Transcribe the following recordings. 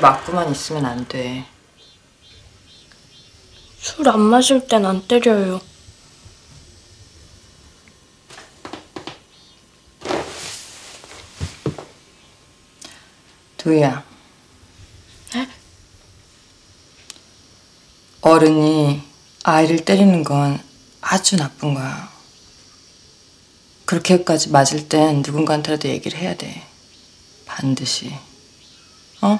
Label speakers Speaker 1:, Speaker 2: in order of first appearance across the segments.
Speaker 1: 맞고만 있으면 안 돼.
Speaker 2: 술 안 마실 땐 안 때려요.
Speaker 1: 도희야.
Speaker 2: 네?
Speaker 1: 어른이 아이를 때리는 건 아주 나쁜 거야. 그렇게까지 맞을 땐 누군가한테라도 얘기를 해야 돼. 반드시. 어?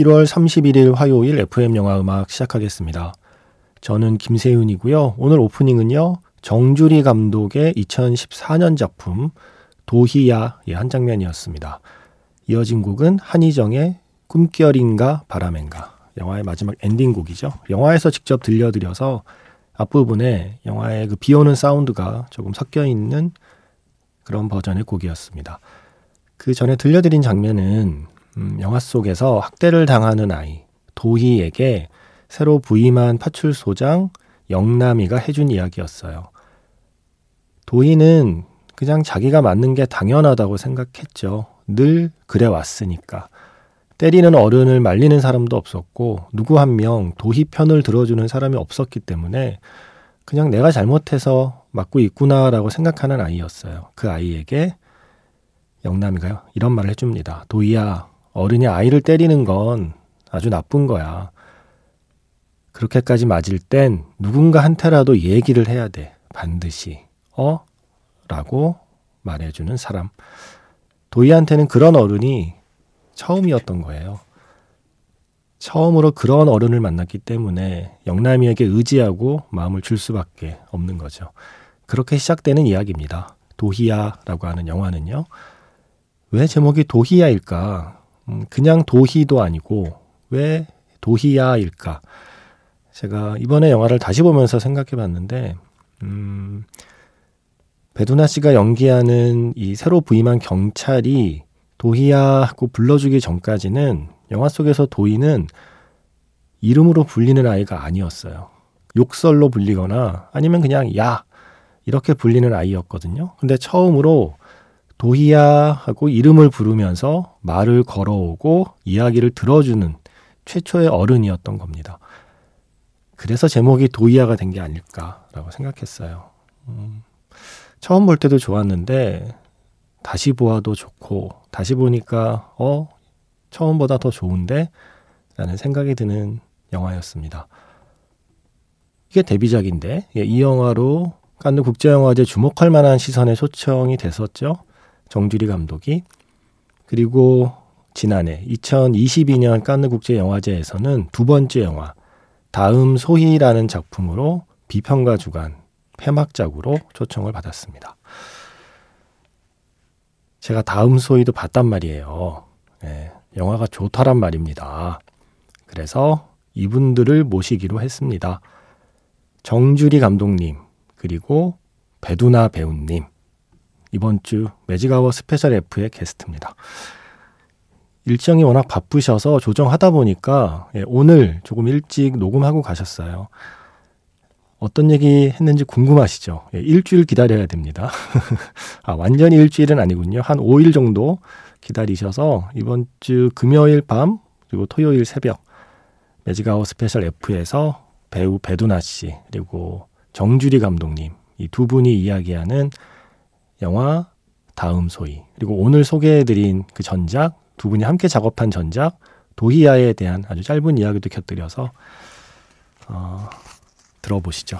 Speaker 3: 1월 31일 화요일 FM 영화 음악 시작하겠습니다. 저는 김세윤이고요. 오늘 오프닝은요. 정주리 감독의 2014년 작품 도희야의 한 장면이었습니다. 이어진 곡은 한희정의 꿈결인가 바람인가 영화의 마지막 엔딩곡이죠. 영화에서 직접 들려드려서 앞부분에 영화의 그 비오는 사운드가 조금 섞여 있는 그런 버전의 곡이었습니다. 그 전에 들려드린 장면은 음, 영화 속에서 학대를 당하는 아이 도희에게 새로 부임한 파출소장 영남이가 해준 이야기였어요. 도희는 그냥 자기가 맞는 게 당연하다고 생각했죠. 늘 그래 왔으니까. 때리는 어른을 말리는 사람도 없었고 누구 한 명 도희 편을 들어주는 사람이 없었기 때문에 그냥 내가 잘못해서 맞고 있구나라고 생각하는 아이였어요. 그 아이에게 영남이가요 이런 말을 해줍니다. 도희야 어른이 아이를 때리는 건 아주 나쁜 거야. 그렇게까지 맞을 땐 누군가 한테라도 얘기를 해야 돼. 반드시. 어? 라고 말해주는 사람. 도희한테는 그런 어른이 처음이었던 거예요. 처음으로 그런 어른을 만났기 때문에 영남이에게 의지하고 마음을 줄 수밖에 없는 거죠. 그렇게 시작되는 이야기입니다. 도희야라고 하는 영화는요. 왜 제목이 도희야일까? 음, 그냥 도희도 아니고 왜 도희야일까? 제가 이번에 영화를 다시 보면서 생각해 봤는데, 음, 배두나 씨가 연기하는 이 새로 부임한 경찰이 도희야하고 불러주기 전까지는 영화 속에서 도희는 이름으로 불리는 아이가 아니었어요. 욕설로 불리거나 아니면 그냥 야 이렇게 불리는 아이였거든요. 근데 처음으로 도희야 하고 이름을 부르면서 말을 걸어오고 이야기를 들어주는 최초의 어른이었던 겁니다. 그래서 제목이 도희야가 된 게 아닐까라고 생각했어요. 음, 처음 볼 때도 좋았는데 다시 보아도 좋고 다시 보니까 어 처음보다 더 좋은데 라는 생각이 드는 영화였습니다. 이게 데뷔작인데 예, 이 영화로 칸느 국제영화제 주목할 만한 시선에 초청이 됐었죠. 정주리 감독이 그리고 지난해 2022년 칸느 국제 영화제에서는 두 번째 영화 다음 소희라는 작품으로 비평가 주간 폐막작으로 초청을 받았습니다. 제가 다음 소희도 봤단 말이에요. 네, 영화가 좋다란 말입니다. 그래서 이분들을 모시기로 했습니다. 정주리 감독님, 그리고 배두나 배우님, 이번 주 매직아워 스페셜 F의 게스트입니다. 일정이 워낙 바쁘셔서 조정하다 보니까 예, 오늘 조금 일찍 녹음하고 가셨어요. 어떤 얘기 했는지 궁금하시죠? 예, 일주일 기다려야 됩니다. 아, 완전히 일주일은 아니군요. 한 5일 정도 기다리셔서 이번 주 금요일 밤 그리고 토요일 새벽 매직아워 스페셜 F에서 배우 배두나 씨 그리고 정주리 감독님 이 두 분이 이야기하는 영화 다음 소희 그리고 오늘 소개해드린 그 전작 두 분이 함께 작업한 전작 도희야에 대한 아주 짧은 이야기도 곁들여서 어, 들어보시죠.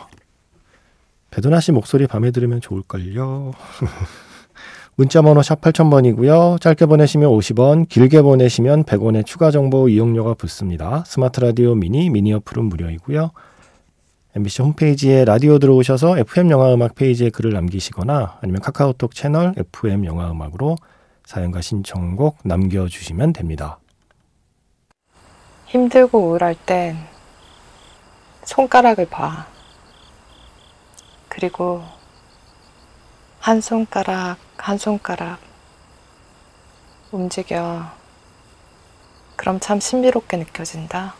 Speaker 3: 배도나 씨 목소리 밤에 들으면 좋을걸요. 문자번호 샵 8000번이고요. 짧게 보내시면 50원, 길게 보내시면 100원의 추가 정보 이용료가 붙습니다. 스마트 라디오 미니, 미니 어플은 무료이고요. MBC 홈페이지에 라디오 들어오셔서 FM 영화 음악 페이지에 글을 남기시거나 아니면 카카오톡 채널 FM 영화 음악으로 사연과 신청곡 남겨주시면 됩니다.
Speaker 1: 힘들고 우울할 땐 손가락을 봐. 그리고 한 손가락, 한 손가락 움직여. 그럼 참 신비롭게 느껴진다.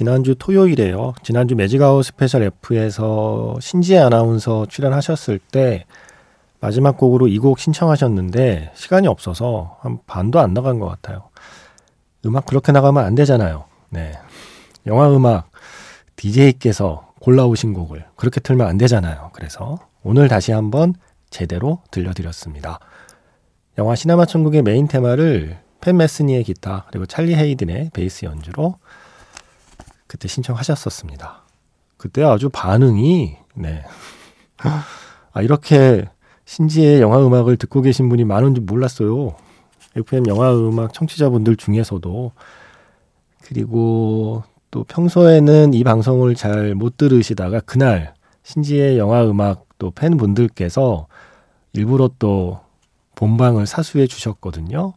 Speaker 3: 지난주 토요일에요. 지난주 매직아워 스페셜 F에서 신지혜 아나운서 출연하셨을 때 마지막 곡으로 이 곡 신청하셨는데 시간이 없어서 한 반도 안 나간 것 같아요. 음악 그렇게 나가면 안 되잖아요. 네. 영화 음악 DJ께서 골라오신 곡을 그렇게 틀면 안 되잖아요. 그래서 오늘 다시 한번 제대로 들려드렸습니다. 영화 시네마 천국의 메인 테마를 팻 메스니의 기타 그리고 찰리 헤이든의 베이스 연주로 그때 신청하셨었습니다. 그때 아주 반응이 네. 아 이렇게 신지의 영화 음악을 듣고 계신 분이 많은 줄 몰랐어요. FM 영화 음악 청취자분들 중에서도 그리고 또 평소에는 이 방송을 잘 못 들으시다가 그날 신지의 영화 음악 또 팬분들께서 일부러 또 본방을 사수해 주셨거든요.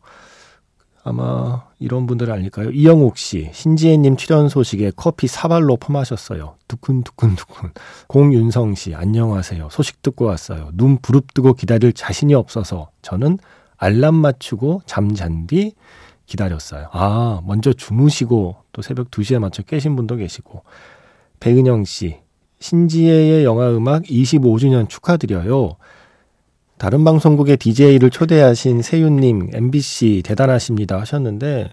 Speaker 3: 아마 이런 분들 아닐까요? 이영옥 씨, 신지혜님 출연 소식에 커피 사발로 퍼마셨어요. 두근두근두근. 공윤성 씨, 안녕하세요. 소식 듣고 왔어요. 눈 부릅뜨고 기다릴 자신이 없어서 저는 알람 맞추고 잠잔 뒤 기다렸어요. 아, 먼저 주무시고 또 새벽 2시에 맞춰 깨신 분도 계시고. 배은영 씨, 신지혜의 영화 음악 25주년 축하드려요. 다른 방송국의 DJ를 초대하신 세윤님, MBC 대단하십니다 하셨는데,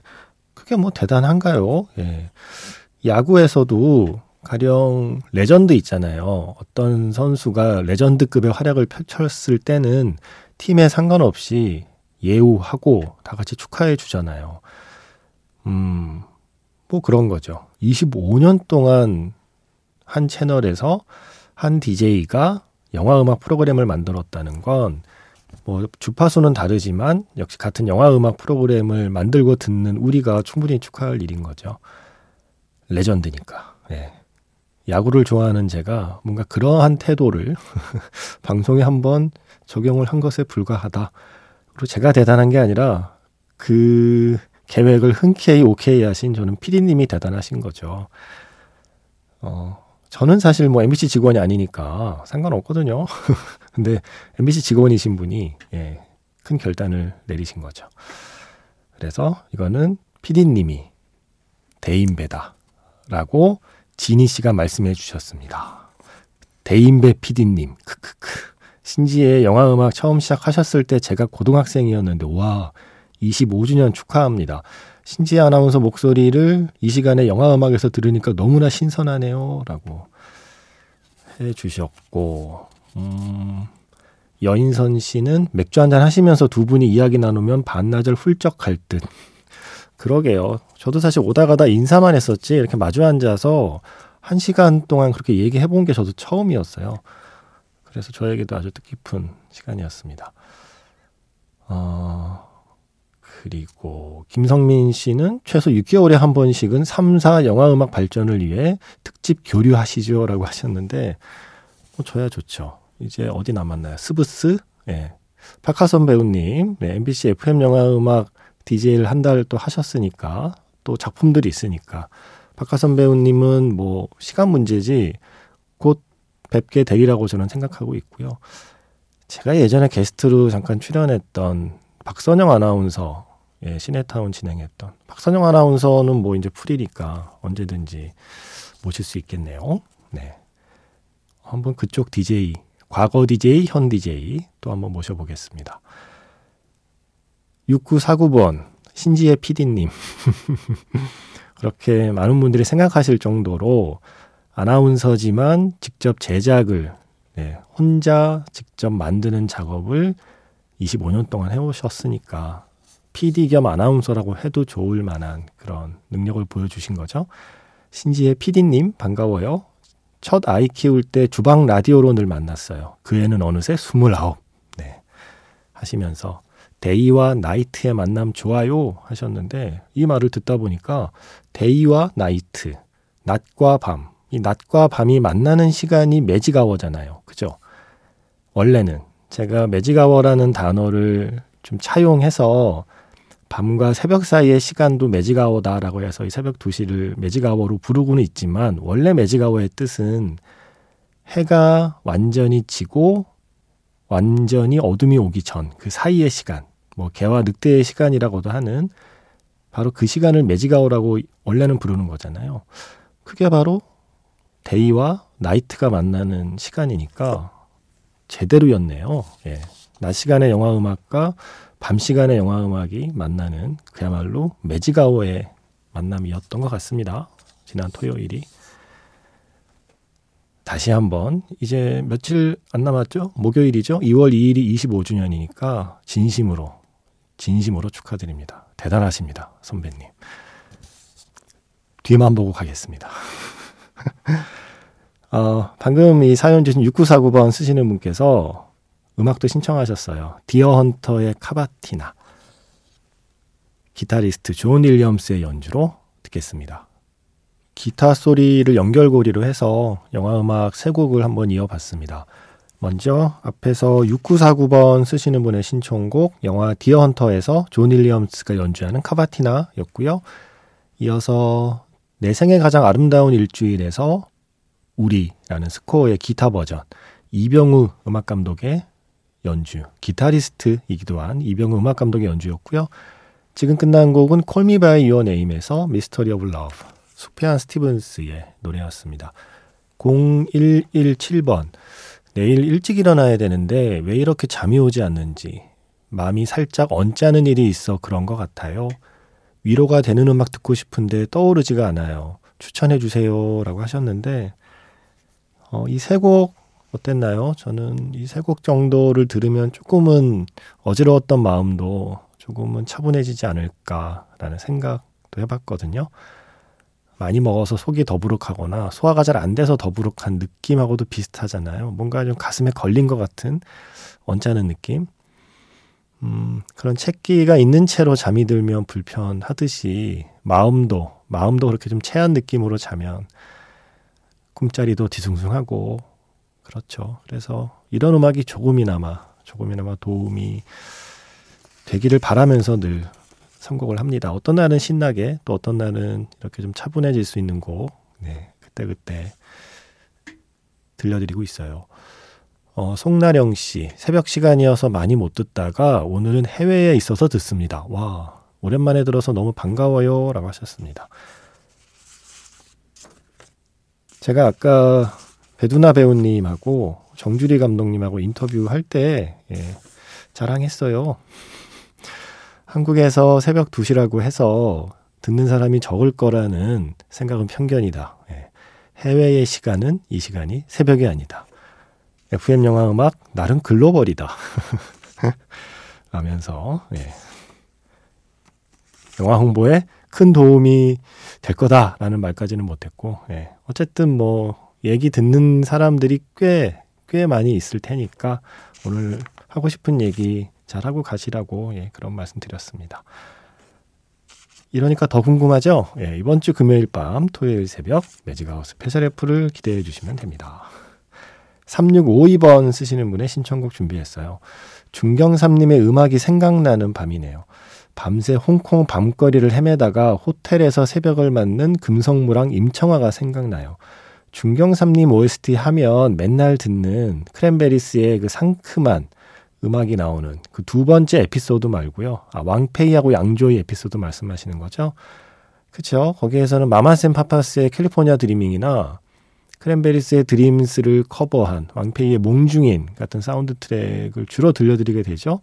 Speaker 3: 그게 뭐 대단한가요? 예. 야구에서도 가령 레전드 있잖아요. 어떤 선수가 레전드급의 활약을 펼쳤을 때는 팀에 상관없이 예우하고 다 같이 축하해 주잖아요. 음, 뭐 그런 거죠. 25년 동안 한 채널에서 한 DJ가 영화 음악 프로그램을 만들었다는 건 뭐 주파수는 다르지만 역시 같은 영화 음악 프로그램을 만들고 듣는 우리가 충분히 축하할 일인 거죠. 레전드니까. 네. 야구를 좋아하는 제가 뭔가 그러한 태도를 방송에 한번 적용을 한 것에 불과하다. 그리고 제가 대단한 게 아니라 그 계획을 흔쾌히 오케이 하신 저는 피디님이 대단하신 거죠. 어, 저는 사실 뭐 MBC 직원이 아니니까 상관없거든요. 근데 MBC 직원이신 분이 예, 큰 결단을 내리신 거죠. 그래서 이거는 PD님이 대인배다라고 지니 씨가 말씀해 주셨습니다. 대인배 PD님, 크크크. 신지의 영화 음악 처음 시작하셨을 때 제가 고등학생이었는데 와 25주년 축하합니다. 신지 아나운서 목소리를 이 시간에 영화 음악에서 들으니까 너무나 신선하네요. 라고 해 주셨고, 음, 여인선 씨는 맥주 한잔 하시면서 두 분이 이야기 나누면 반나절 훌쩍 갈 듯. 그러게요. 저도 사실 오다 가다 인사만 했었지, 이렇게 마주 앉아서 한 시간 동안 그렇게 얘기해 본 게 저도 처음이었어요. 그래서 저에게도 아주 뜻깊은 시간이었습니다. 어, 그리고 김성민 씨는 최소 6개월에 한 번씩은 3, 4 영화 음악 발전을 위해 특집 교류하시죠 라고 하셨는데 뭐 저야 좋죠. 이제 어디 남았나요? 스브스? 예. 박하선 배우님, 네, MBC FM 영화 음악 DJ를 한 달 또 하셨으니까 또 작품들이 있으니까 박하선 배우님은 뭐 시간 문제지 곧 뵙게 되리라고 저는 생각하고 있고요. 제가 예전에 게스트로 잠깐 출연했던 박선영 아나운서 예, 시네타운 진행했던 박선영 아나운서는 뭐 이제 풀이니까 언제든지 모실 수 있겠네요. 네. 한번 그쪽 DJ, 과거 DJ, 현 DJ 또 한번 모셔보겠습니다. 6949번 신지혜 PD님. 그렇게 많은 분들이 생각하실 정도로 아나운서지만 직접 제작을 네, 혼자 직접 만드는 작업을 25년 동안 해오셨으니까 PD 겸 아나운서라고 해도 좋을 만한 그런 능력을 보여주신 거죠. 신지의 PD님 반가워요. 첫 아이 키울 때 주방 라디오로 늘 만났어요. 그 애는 어느새 29. 네. 하시면서 데이와 나이트의 만남 좋아요 하셨는데 이 말을 듣다 보니까 데이와 나이트, 낮과 밤, 이 낮과 밤이 만나는 시간이 매직아워잖아요. 그죠? 원래는 제가 매직아워라는 단어를 좀 차용해서 밤과 새벽 사이의 시간도 매직아워다라고 해서 이 새벽 2시를 매직아워로 부르고는 있지만 원래 매직아워의 뜻은 해가 완전히 지고 완전히 어둠이 오기 전 그 사이의 시간 뭐 개와 늑대의 시간이라고도 하는 바로 그 시간을 매직아워라고 원래는 부르는 거잖아요. 그게 바로 데이와 나이트가 만나는 시간이니까 제대로였네요. 예. 낮 시간의 영화 음악과 밤 시간의 영화 음악이 만나는 그야말로 매직아워의 만남이었던 것 같습니다. 지난 토요일이. 다시 한번 이제 며칠 안 남았죠? 목요일이죠? 2월 2일이 25주년이니까 진심으로 진심으로 축하드립니다. 대단하십니다, 선배님. 뒤만 보고 가겠습니다. 어, 방금 이 사연 주신 6949번 쓰시는 분께서 음악도 신청하셨어요. 디어 헌터의 카바티나. 기타리스트 존 윌리엄스의 연주로 듣겠습니다. 기타 소리를 연결고리로 해서 영화 음악 세 곡을 한번 이어봤습니다. 먼저 앞에서 6949번 쓰시는 분의 신청곡 영화 디어 헌터에서 존 윌리엄스가 연주하는 카바티나였고요. 이어서 내 생애 가장 아름다운 일주일에서 우리라는 스코어의 기타 버전 이병우 음악 감독의 연주 기타리스트이기도 한 이병우 음악 감독의 연주였고요. 지금 끝난 곡은 Call Me By Your Name에서 Mystery of Love 수피안 스티븐스의 노래였습니다. 0117번 내일 일찍 일어나야 되는데 왜 이렇게 잠이 오지 않는지 마음이 살짝 언짢은 일이 있어 그런 것 같아요. 위로가 되는 음악 듣고 싶은데 떠오르지가 않아요. 추천해 주세요. 라고 하셨는데, 어, 이세 곡 어땠나요? 저는 이 세 곡 정도를 들으면 조금은 어지러웠던 마음도 조금은 차분해지지 않을까라는 생각도 해봤거든요. 많이 먹어서 속이 더부룩하거나 소화가 잘 안 돼서 더부룩한 느낌하고도 비슷하잖아요. 뭔가 좀 가슴에 걸린 것 같은 언짢은 느낌. 음, 그런 책기가 있는 채로 잠이 들면 불편하듯이 마음도 마음도 그렇게 좀 체한 느낌으로 자면 꿈자리도 뒤숭숭하고 그렇죠. 그래서 이런 음악이 조금이나마 조금이나마 도움이 되기를 바라면서 늘 선곡을 합니다. 어떤 날은 신나게 또 어떤 날은 이렇게 좀 차분해질 수 있는 곡, 네, 그때그때 들려드리고 있어요. 어, 송나령 씨, 새벽 시간이어서 많이 못 듣다가 오늘은 해외에 있어서 듣습니다. 와, 오랜만에 들어서 너무 반가워요. 라고 하셨습니다. 제가 아까 배두나 배우님하고 정주리 감독님하고 인터뷰할 때, 예, 자랑했어요. 한국에서 새벽 2시라고 해서 듣는 사람이 적을 거라는 생각은 편견이다. 예. 해외의 시간은 이 시간이 새벽이 아니다. FM 영화 음악 나름 글로벌이다. 라면서 예. 영화 홍보에 큰 도움이 될 거다라는 말까지는 못했고 예. 어쨌든 뭐 얘기 듣는 사람들이 꽤 꽤 많이 있을 테니까 오늘 하고 싶은 얘기 잘 하고 가시라고 예, 그런 말씀 드렸습니다. 이러니까 더 궁금하죠? 예, 이번 주 금요일 밤, 토요일 새벽 매직아워 스페셜 F를 기대해 주시면 됩니다. 3652번 쓰시는 분의 신청곡 준비했어요. 중경삼림의 음악이 생각나는 밤이네요. 밤새 홍콩 밤거리를 헤매다가 호텔에서 새벽을 맞는 금성무랑 임청하가 생각나요. 중경삼림 OST 하면 맨날 듣는 크랜베리스의 그 상큼한 음악이 나오는 그 두 번째 에피소드 말고요. 아, 왕페이하고 양조위 에피소드 말씀하시는 거죠? 그쵸? 거기에서는 마마스 앤 파파스의 California Dreamin'이나 크랜베리스의 Dreams를 커버한 왕페이의 몽중인 같은 사운드 트랙을 주로 들려드리게 되죠.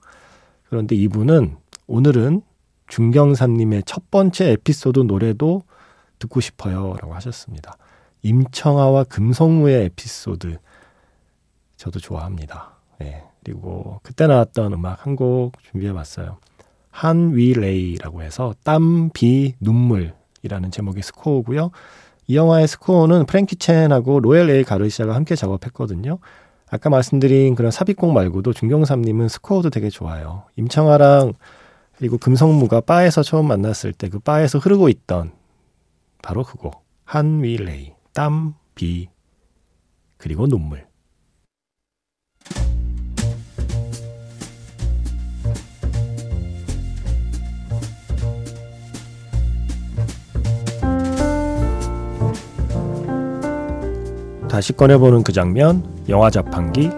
Speaker 3: 그런데 이분은 오늘은 중경삼림의 첫 번째 에피소드 노래도 듣고 싶어요. 라고 하셨습니다. 임청하와 금성무의 에피소드 저도 좋아합니다. 네. 그리고 그때 나왔던 음악 한 곡 준비해 봤어요. 汗雨淚라고 해서 땀, 비, 눈물이라는 제목의 스코어고요. 이 영화의 스코어는 프랭키 첸하고 로엘 A 가르시아가 함께 작업했거든요. 아까 말씀드린 그런 삽입곡 말고도 중경삼림은 스코어도 되게 좋아요. 임청하랑 그리고 금성무가 바에서 처음 만났을 때 그 바에서 흐르고 있던 바로 그곡 한위레이 땀, 비, 그리고 눈물. 다시 꺼내보는 그 장면, 영화 자판기.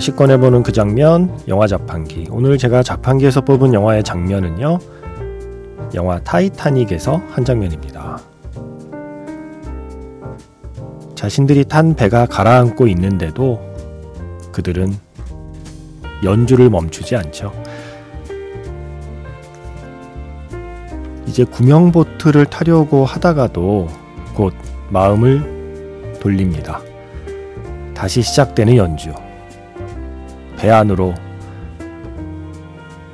Speaker 3: 다시 꺼내보는 그 장면, 영화 자판기. 오늘 제가 자판기에서 뽑은 영화의 장면은요, 영화 타이타닉에서 한 장면입니다. 자신들이 탄 배가 가라앉고 있는데도 그들은 연주를 멈추지 않죠. 이제 구명보트를 타려고 하다가도 곧 마음을 돌립니다. 다시 시작되는 연주. 배 안으로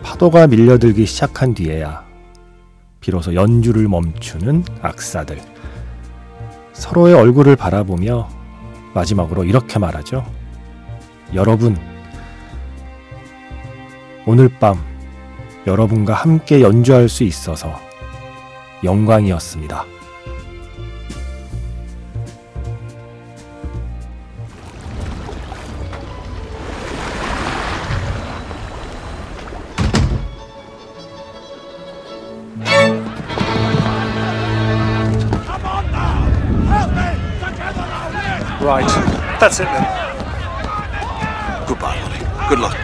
Speaker 3: 파도가 밀려들기 시작한 뒤에야 비로소 연주를 멈추는 악사들. 서로의 얼굴을 바라보며 마지막으로 이렇게 말하죠. 여러분, 오늘 밤 여러분과 함께 연주할 수 있어서 영광이었습니다.
Speaker 4: That's it then.
Speaker 5: Goodbye, Ollie. Good luck.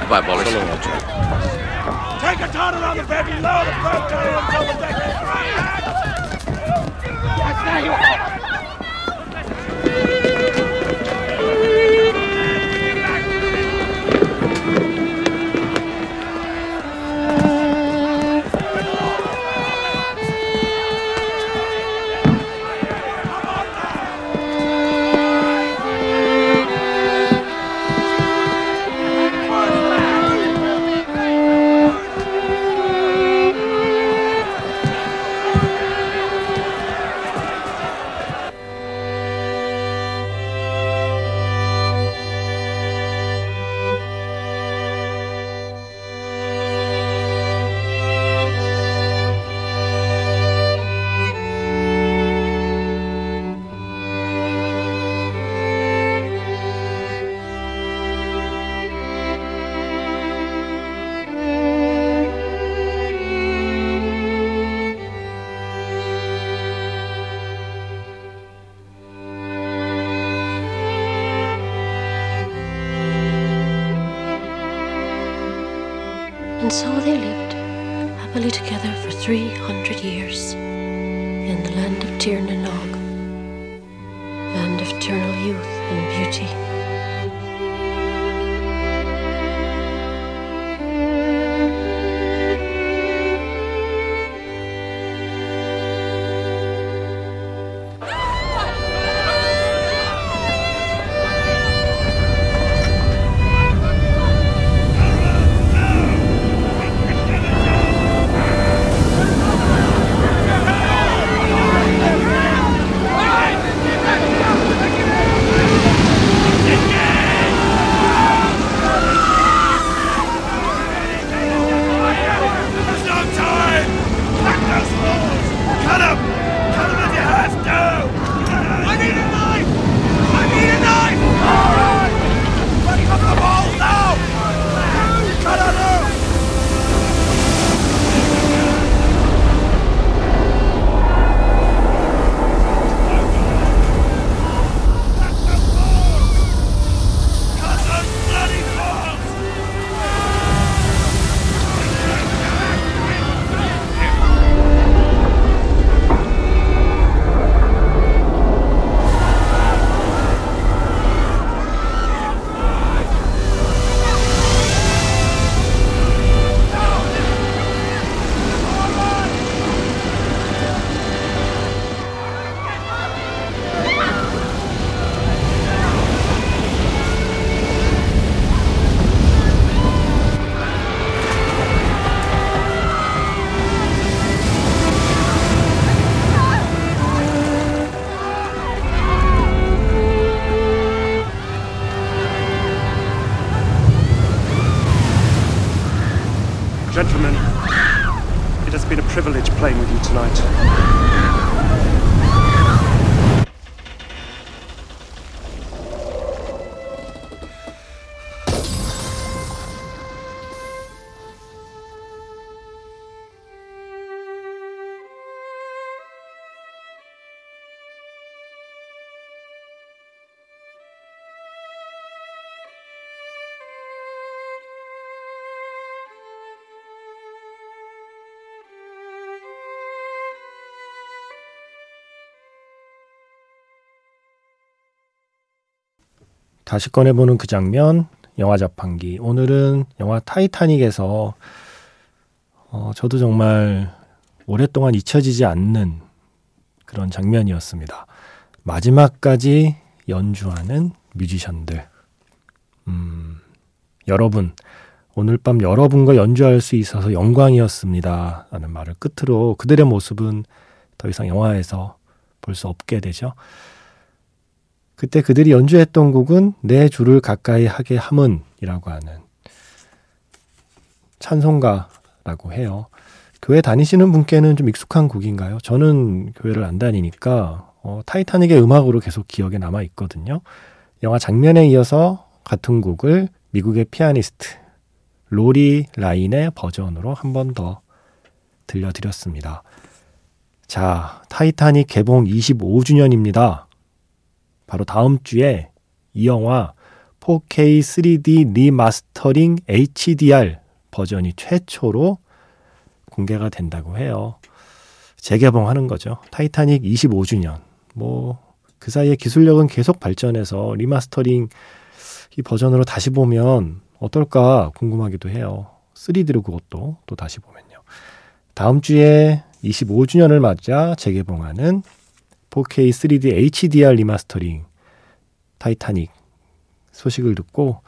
Speaker 6: Goodbye, Wallace.
Speaker 4: Take a turn around the baby, lower the first turn on double deck.
Speaker 5: Gentlemen, it has been a privilege playing with you tonight.
Speaker 3: 다시 꺼내보는 그 장면, 영화 자판기. 오늘은 영화 타이타닉에서 어, 저도 정말 오랫동안 잊혀지지 않는 그런 장면이었습니다. 마지막까지 연주하는 뮤지션들. 음, 여러분, 오늘 밤 여러분과 연주할 수 있어서 영광이었습니다. 라는 말을 끝으로 그들의 모습은 더 이상 영화에서 볼 수 없게 되죠. 그때 그들이 연주했던 곡은 내 주를 가까이 하게 함은이라고 하는 찬송가라고 해요. 교회 다니시는 분께는 좀 익숙한 곡인가요? 저는 교회를 안 다니니까 어, 타이타닉의 음악으로 계속 기억에 남아 있거든요. 영화 장면에 이어서 같은 곡을 미국의 피아니스트 로리 라인의 버전으로 한 번 더 들려드렸습니다. 자, 타이타닉 개봉 25주년입니다. 바로 다음 주에 이 영화 4K 3D remastering HDR 버전이 최초로 공개가 된다고 해요. 재개봉하는 거죠. 타이타닉 25주년. 뭐, 그 사이에 기술력은 계속 발전해서 리마스터링 이 버전으로 다시 보면 어떨까 궁금하기도 해요. 3D로 그것도 또 다시 보면요. 다음 주에 25주년을 맞아 재개봉하는 4K 3D HDR remastering 타이타닉 소식을 듣고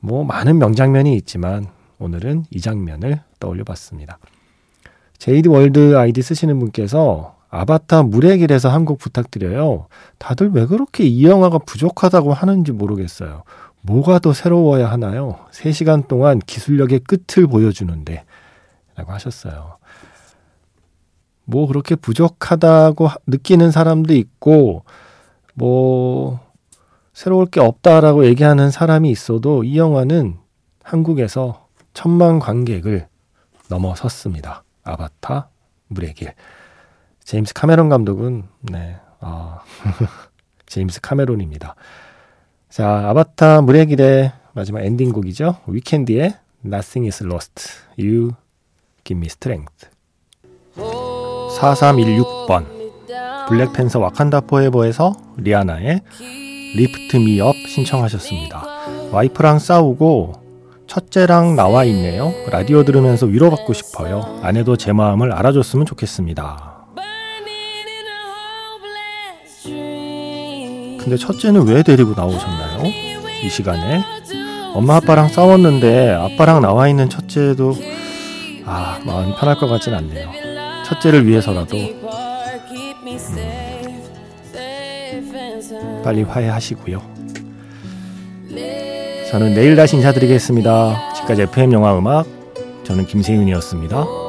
Speaker 3: 뭐 많은 명장면이 있지만 오늘은 이 장면을 떠올려 봤습니다. 제이드 월드 아이디 쓰시는 분께서 아바타 물의 길에서 한 곡 부탁드려요. 다들 왜 그렇게 이 영화가 부족하다고 하는지 모르겠어요. 뭐가 더 새로워야 하나요? 3시간 동안 기술력의 끝을 보여주는데 라고 하셨어요. 뭐 그렇게 부족하다고 느끼는 사람도 있고 뭐 새로울 게 없다라고 얘기하는 사람이 있어도 이 영화는 한국에서 천만 관객을 넘어섰습니다. 아바타 물의 길. 제임스 카메론 감독은 네, 아, 제임스 카메론입니다. 자, 아바타 물의 길의 마지막 엔딩곡이죠. 위켄디의 Nothing is lost. You give me strength. 4316번 블랙팬서 와칸다 포에버에서 리아나의 Lift Me Up 신청하셨습니다. 와이프랑 싸우고 첫째랑 나와 있네요. 라디오 들으면서 위로받고 싶어요. 아내도 제 마음을 알아줬으면 좋겠습니다. 근데 첫째는 왜 데리고 나오셨나요? 이 시간에 엄마 아빠랑 싸웠는데 아빠랑 나와 있는 첫째도 아 마음이 편할 것 같진 않네요. 첫째를 위해서라도 음, 빨리 화해하시고요. 저는 내일 다시 인사드리겠습니다. 지금까지 FM 영화 음악 저는 김세윤이었습니다.